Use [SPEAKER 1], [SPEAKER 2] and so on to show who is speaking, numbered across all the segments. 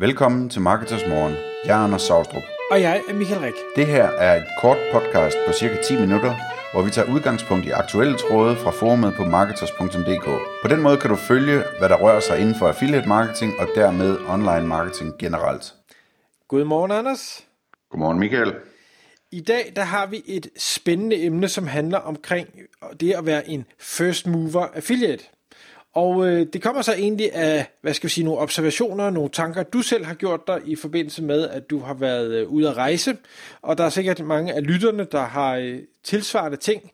[SPEAKER 1] Velkommen til Marketers Morgen. Jeg er Anders Saustrup.
[SPEAKER 2] Og jeg er Michael Rik.
[SPEAKER 1] Det her er et kort podcast på cirka 10 minutter, hvor vi tager udgangspunkt i aktuelle tråde fra forumet på marketers.dk. På den måde kan du følge, hvad der rører sig inden for affiliate marketing og dermed online marketing generelt.
[SPEAKER 2] Godmorgen, Anders.
[SPEAKER 1] Godmorgen, Michael.
[SPEAKER 2] I dag der har vi et spændende emne, som handler omkring det at være en first mover affiliate. Og øh, det kommer så egentlig af, hvad skal vi sige, nogle observationer, nogle tanker, du selv har gjort dig i forbindelse med, at du har været øh, ude at rejse. Og der er sikkert mange af lytterne, der har øh, tilsvarende ting.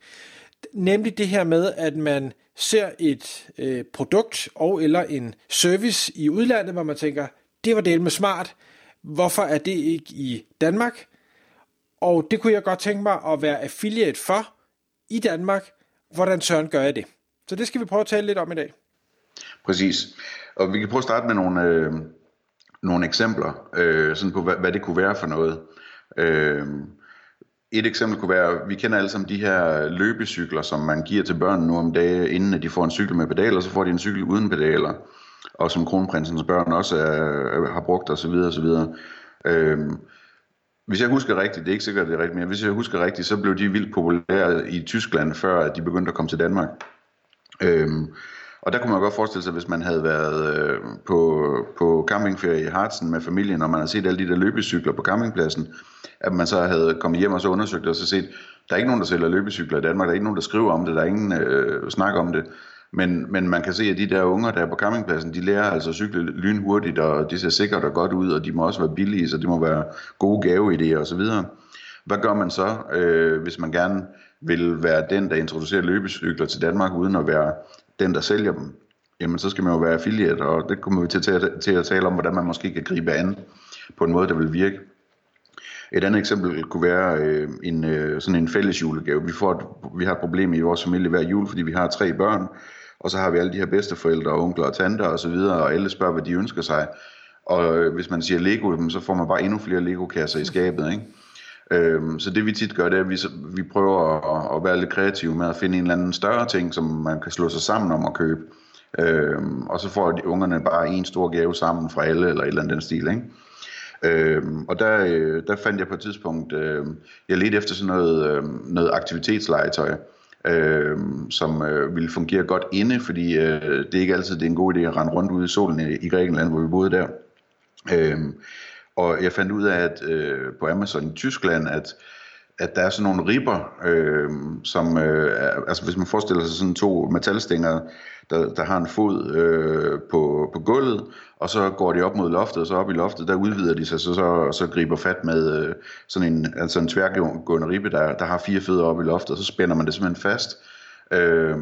[SPEAKER 2] Nemlig det her med, at man ser et øh, produkt og eller en service i udlandet, hvor man tænker, det var del med smart. Hvorfor er det ikke i Danmark? Og det kunne jeg godt tænke mig at være affiliate for i Danmark. Hvordan søren gør jeg det? Så det skal vi prøve at tale lidt om i dag.
[SPEAKER 1] Præcis. Og vi kan prøve at starte med nogle, øh, nogle eksempler øh, sådan på, hvad, hvad det kunne være for noget. Øh, et eksempel kunne være, vi kender alle sammen de her løbecykler, som man giver til børn nu om dagen, inden at de får en cykel med pedaler, så får de en cykel uden pedaler. Og som kronprinsens børn også er, har brugt osv. osv. Øh, hvis jeg husker rigtigt, det er ikke sikkert, at det er rigtigt, men hvis jeg husker rigtigt, så blev de vildt populære i Tyskland, før de begyndte at komme til Danmark. Øhm, og der kunne man godt forestille sig, hvis man havde været øh, på, på campingferie i Hartsen med familien, og man havde set alle de der løbecykler på campingpladsen, at man så havde kommet hjem og så undersøgt det, og så set, der er ikke nogen, der sælger løbecykler i Danmark, der er ikke nogen, der skriver om det, der er ingen øh, snak om det. Men, men man kan se, at de der unger, der er på campingpladsen, de lærer altså at cykle lynhurtigt, og de ser sikkert og godt ud, og de må også være billige, så det må være gode gaveidéer osv. Hvad gør man så, øh, hvis man gerne vil være den, der introducerer løbecykler til Danmark, uden at være den, der sælger dem? Jamen, så skal man jo være affiliate, og det kommer vi til, til, til at tale om, hvordan man måske kan gribe an på en måde, der vil virke. Et andet eksempel kunne være øh, en, øh, sådan en fælles julegave. Vi, får et, vi har et problem i vores familie hver jul, fordi vi har tre børn, og så har vi alle de her bedsteforældre og onkler og tanter og så videre, og alle spørger, hvad de ønsker sig. Og øh, hvis man siger Lego, så får man bare endnu flere Lego-kasser i skabet, ikke? Øhm, så det vi tit gør, det er, at vi, vi prøver at, at være lidt kreative med at finde en eller anden større ting, som man kan slå sig sammen om at købe. Øhm, og så får de ungerne bare en stor gave sammen fra alle, eller et eller andet den stil, ikke? Øhm, og der, øh, der fandt jeg på et tidspunkt, øh, jeg ledte efter sådan noget, øh, noget aktivitetslegetøj, øh, som øh, ville fungere godt inde, fordi øh, det er ikke altid det er en god idé at rende rundt ude i solen i, i Grækenland, hvor vi boede der. Øh, og jeg fandt ud af, at øh, på Amazon i Tyskland, at at der er sådan nogle ribber, øh, som, øh, er, altså hvis man forestiller sig sådan to metalstænger, der, der har en fod øh, på, på gulvet, og så går de op mod loftet, og så op i loftet, der udvider de sig, så, så, så griber fat med øh, sådan en, altså en tværgående ribbe, der, der har fire fødder op i loftet, og så spænder man det simpelthen fast. Øh,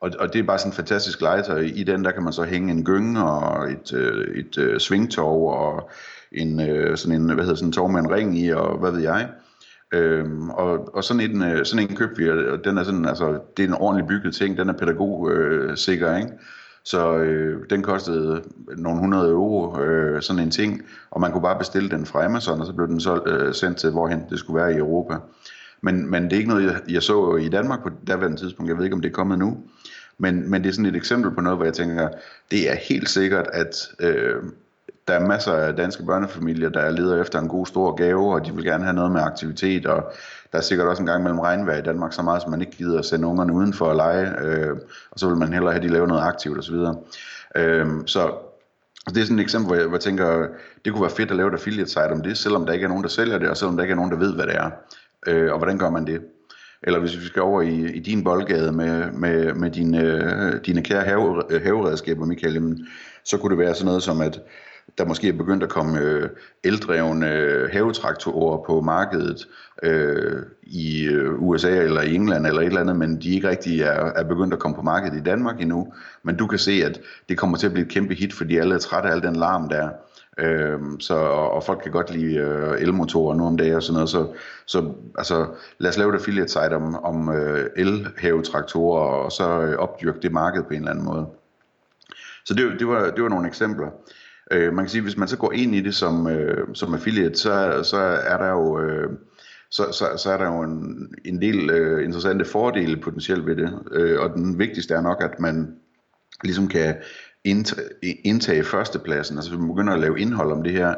[SPEAKER 1] og, og det er bare sådan en fantastisk legetøj. I den der kan man så hænge en gynge og et, øh, et øh, svingtov og en, øh, sådan en, hvad hedder sådan en tov med en ring i, og hvad ved jeg. Øhm, og, og sådan en, øh, sådan en købte vi, og den er sådan, altså, det er en ordentlig bygget ting, den er pædagogsikker, øh, ikke? Så øh, den kostede nogle hundrede euro, øh, sådan en ting, og man kunne bare bestille den fra Amazon, og så blev den så øh, sendt til, hvorhen det skulle være i Europa. Men, men det er ikke noget, jeg, jeg så i Danmark på daværende tidspunkt, jeg ved ikke, om det er kommet nu, men, men det er sådan et eksempel på noget, hvor jeg tænker, det er helt sikkert, at øh, der er masser af danske børnefamilier, der leder efter en god stor gave, og de vil gerne have noget med aktivitet, og der er sikkert også en gang mellem regnvejr i Danmark, så meget, som man ikke gider at sende ungerne uden for at lege, øh, og så vil man hellere have, at de laver noget aktivt osv. Øh, så det er sådan et eksempel, hvor jeg, hvor jeg tænker, det kunne være fedt at lave et affiliate site om det, selvom der ikke er nogen, der sælger det, og selvom der ikke er nogen, der ved, hvad det er. Øh, og hvordan gør man det? Eller hvis vi skal over i, i din boldgade med, med, med dine, øh, dine kære have, øh, haveredskaber, Michael, jamen, så kunne det være sådan noget som, at der måske er begyndt at komme øh, eldrevne øh, havetraktorer på markedet øh, i øh, USA eller i England eller et eller andet, men de ikke rigtig er, er begyndt at komme på markedet i Danmark endnu. Men du kan se, at det kommer til at blive et kæmpe hit, fordi alle er trætte af al den larm der. Øh, så, og, og folk kan godt lide øh, elmotorer nu om dagen og sådan noget. Så, så altså, lad os lave et affiliate site om, om øh, elhavetraktorer, og så øh, opdyrke det marked på en eller anden måde. Så det, det, var, det var nogle eksempler. Øh, man kan sige, hvis man så går ind i det som, øh, som affiliate, så, så er der jo... Øh, så, så, så er der jo en, en del øh, interessante fordele potentielt ved det. Øh, og den vigtigste er nok, at man ligesom kan indtage førstepladsen, altså hvis man begynder at lave indhold om det her,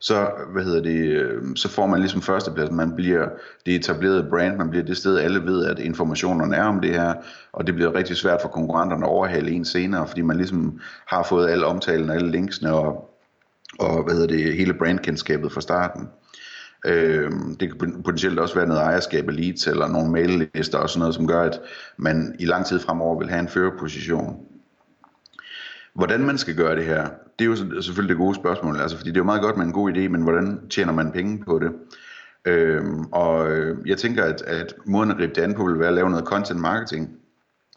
[SPEAKER 1] så, hvad hedder det, øh, så får man ligesom førstepladsen, man bliver det etablerede brand, man bliver det sted, alle ved, at informationerne er om det her, og det bliver rigtig svært for konkurrenterne at overhale en senere, fordi man ligesom har fået alle omtalen, alle linksene og, og hvad hedder det, hele brandkendskabet fra starten. Øh, det kan potentielt også være noget ejerskab af leads eller nogle maillister og sådan noget, som gør, at man i lang tid fremover vil have en førerposition. Hvordan man skal gøre det her, det er jo selvfølgelig det gode spørgsmål, altså, fordi det er jo meget godt med en god idé, men hvordan tjener man penge på det? Øhm, og øh, jeg tænker, at, at måden at gribe det an på vil være at lave noget content marketing.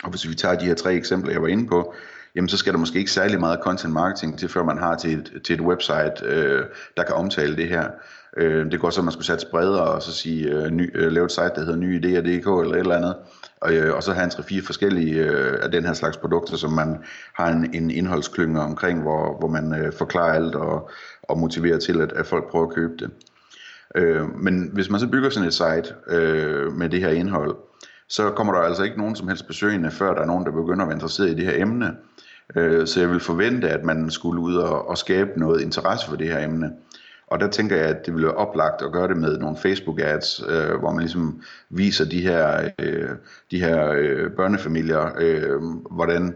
[SPEAKER 1] Og hvis vi tager de her tre eksempler, jeg var inde på, jamen så skal der måske ikke særlig meget content marketing til, før man har til et, til et website, øh, der kan omtale det her. Øh, det går så, at man skulle sætte bredere og så sige, øh, ny, øh, lave et site, der hedder nyideer.dk eller et eller andet, og, øh, og så have en 3-4 forskellige øh, af den her slags produkter, som man har en, en indholdsklynge omkring, hvor, hvor man øh, forklarer alt og, og motiverer til, at, at folk prøver at købe det. Øh, men hvis man så bygger sådan et site øh, med det her indhold, så kommer der altså ikke nogen som helst besøgende, før der er nogen, der begynder at være interesseret i det her emne. Øh, så jeg vil forvente, at man skulle ud og, og skabe noget interesse for det her emne. Og der tænker jeg, at det ville være oplagt at gøre det med nogle Facebook ads, øh, hvor man ligesom viser de her, øh, de her øh, børnefamilier, øh, hvordan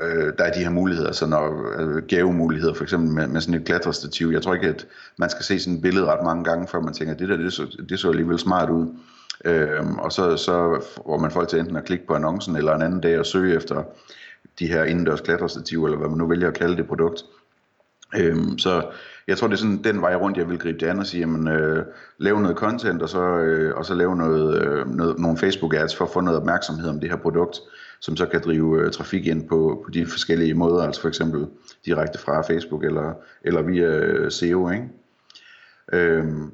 [SPEAKER 1] øh, der er de her muligheder, så når øh, gavemuligheder, for eksempel med, med sådan et klatrestativ. Jeg tror ikke, at man skal se sådan et billede ret mange gange, før man tænker, at det der, det så, det så alligevel smart ud. Øh, og så, så får man folk til enten at klikke på annoncen, eller en anden dag at søge efter de her indendørs klatrestativ, eller hvad man nu vælger at kalde det produkt. Øhm, så jeg tror, det er sådan den vej rundt, jeg vil gribe det an og sige, jamen, øh, lave noget content, og så, øh, og så lave noget, øh, noget, nogle Facebook ads for at få noget opmærksomhed om det her produkt, som så kan drive øh, trafik ind på, på de forskellige måder, altså for eksempel direkte fra Facebook eller, eller via øh, SEO. Ikke? Øhm,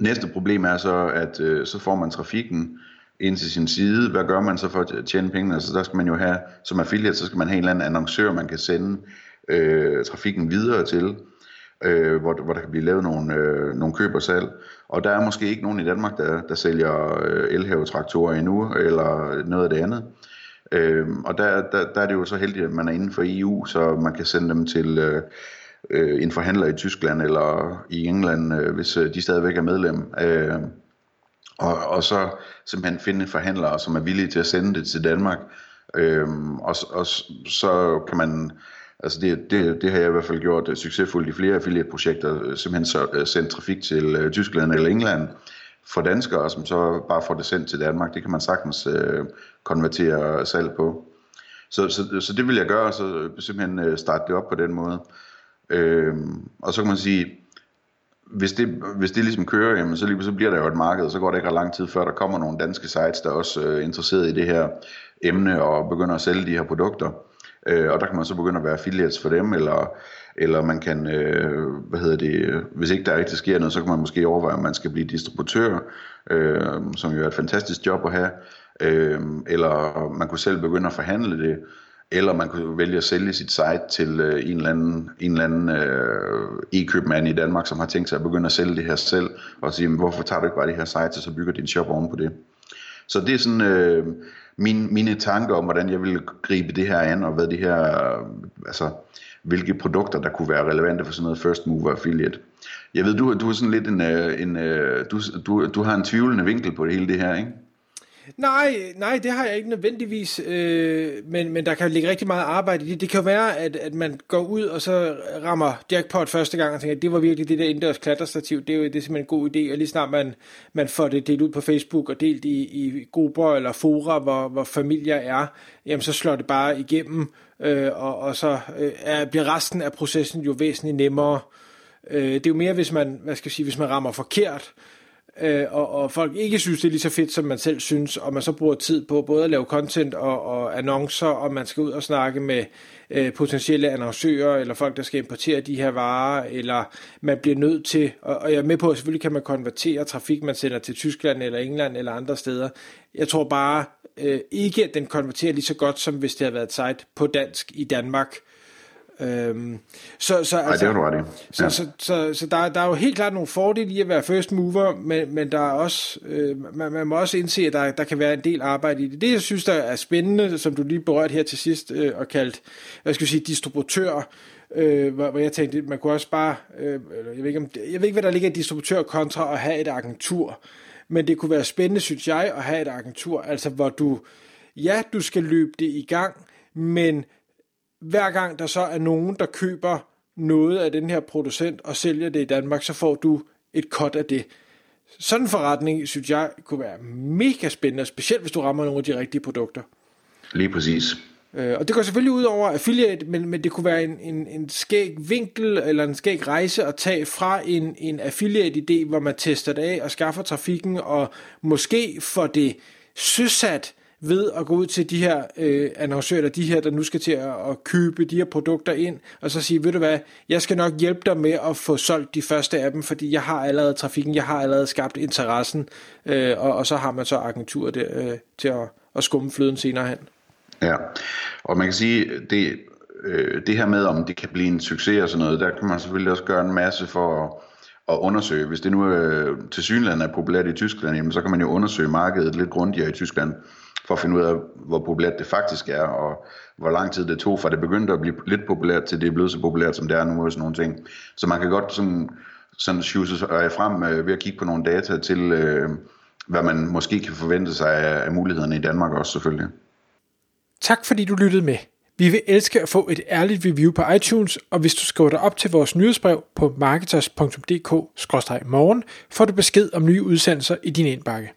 [SPEAKER 1] næste problem er så, at øh, så får man trafikken ind til sin side. Hvad gør man så for at tjene penge? Altså der skal man jo have, som affiliate, så skal man have en eller anden annoncør, man kan sende øh, trafikken videre til, øh, hvor, hvor der kan blive lavet nogle, øh, nogle køb og salg. Og der er måske ikke nogen i Danmark, der, der sælger øh, elhavetraktorer endnu, eller noget af det andet. Øh, og der, der, der er det jo så heldigt, at man er inden for EU, så man kan sende dem til øh, øh, en forhandler i Tyskland eller i England, øh, hvis øh, de stadigvæk er medlem. Øh, og, og så simpelthen finde forhandlere, som er villige til at sende det til Danmark. Øh, og, og så kan man Altså det, det, det har jeg i hvert fald gjort øh, succesfuldt i flere affiliate-projekter, øh, simpelthen så, uh, sendt trafik til Tyskland eller England for danskere, som så bare får det sendt til Danmark. Det kan man sagtens øh, konvertere salg på. Så, så, så det vil jeg gøre, så simpelthen starte det op på den måde. Øh, og så kan man sige, hvis det, hvis det ligesom kører, jamen, så, lige, så bliver der jo et marked, og så går det ikke ret lang tid, før der kommer nogle danske sites, der øh, er også uh, interesseret i det her emne og begynder at sælge de her produkter. Øh, og der kan man så begynde at være affiliates for dem, eller, eller man kan, øh, hvad hedder det, hvis ikke der rigtig sker noget, så kan man måske overveje, om man skal blive distributør, øh, som jo er et fantastisk job at have, øh, eller man kunne selv begynde at forhandle det, eller man kunne vælge at sælge sit site til øh, en eller anden, en eller anden øh, e-købmand i Danmark, som har tænkt sig at begynde at sælge det her selv, og sige, hvorfor tager du ikke bare det her site, og så bygger din shop oven på det. Så det er sådan, øh, min, mine tanker om, hvordan jeg ville gribe det her an, og hvad det her, altså, hvilke produkter, der kunne være relevante for sådan noget first mover affiliate. Jeg ved, du, du er sådan lidt en, øh, en øh, du, du, du har en tvivlende vinkel på det hele det her, ikke?
[SPEAKER 2] Nej, nej, det har jeg ikke nødvendigvis, øh, men, men der kan ligge rigtig meget arbejde i det. Det kan jo være, at, at man går ud og så rammer jackpot første gang og tænker, at det var virkelig det der indendørs klatrestativ, det er jo det er simpelthen en god idé, og lige snart man, man får det delt ud på Facebook og delt i, i grupper eller fora, hvor, hvor familier er, jamen så slår det bare igennem, øh, og, og så øh, er, bliver resten af processen jo væsentligt nemmere. Øh, det er jo mere, hvis man, hvad skal jeg sige, hvis man rammer forkert, øh, øh, og, og folk ikke synes, det er lige så fedt, som man selv synes, og man så bruger tid på både at lave content og, og annoncer, og man skal ud og snakke med øh, potentielle annoncører, eller folk, der skal importere de her varer, eller man bliver nødt til, og, og jeg er med på, at selvfølgelig kan man konvertere trafik, man sender til Tyskland eller England eller andre steder. Jeg tror bare øh, ikke, at den konverterer lige så godt, som hvis det havde været et site på dansk i Danmark, Øhm, så, så,
[SPEAKER 1] Nej, altså, det har du ret i.
[SPEAKER 2] Så, ja. så, så, så der, der er jo helt klart nogle fordele i at være first mover, men, men der er også, øh, man, man må også indse, at der, der kan være en del arbejde i det. Det, jeg synes, der er spændende, som du lige berørte her til sidst, øh, og kaldt, hvad skal jeg sige, distributør, øh, hvor, hvor jeg tænkte, man kunne også bare, øh, jeg, ved ikke, om, jeg ved ikke, hvad der ligger i distributør kontra at have et agentur, men det kunne være spændende, synes jeg, at have et agentur, altså hvor du, ja, du skal løbe det i gang, men hver gang der så er nogen, der køber noget af den her producent og sælger det i Danmark, så får du et cut af det. Sådan en forretning, synes jeg, kunne være mega spændende, specielt hvis du rammer nogle af de rigtige produkter.
[SPEAKER 1] Lige præcis.
[SPEAKER 2] Øh, og det går selvfølgelig ud over affiliate, men, men det kunne være en, en, en skæg vinkel eller en skæg rejse at tage fra en, en affiliate-idé, hvor man tester det af og skaffer trafikken, og måske får det søsat ved at gå ud til de her øh, annoncører, de her, der nu skal til at, at købe de her produkter ind, og så sige, ved du hvad, jeg skal nok hjælpe dig med at få solgt de første af dem, fordi jeg har allerede trafikken, jeg har allerede skabt interessen, øh, og, og så har man så agenturet der, øh, til at, at skumme fløden senere hen.
[SPEAKER 1] Ja, og man kan sige, det, øh, det her med, om det kan blive en succes og sådan noget, der kan man selvfølgelig også gøre en masse for at, at undersøge. Hvis det nu øh, til synligheden er populært i Tyskland, jamen, så kan man jo undersøge markedet lidt grundigere i Tyskland, for at finde ud af, hvor populært det faktisk er, og hvor lang tid det tog, fra det begyndte at blive lidt populært, til det er blevet så populært, som det er nu, og sådan nogle ting. Så man kan godt sådan, sådan sjuse sig frem øh, ved at kigge på nogle data til, øh, hvad man måske kan forvente sig af, af mulighederne i Danmark også selvfølgelig.
[SPEAKER 2] Tak fordi du lyttede med. Vi vil elske at få et ærligt review på iTunes, og hvis du skriver dig op til vores nyhedsbrev på marketers.dk-morgen, får du besked om nye udsendelser i din indbakke.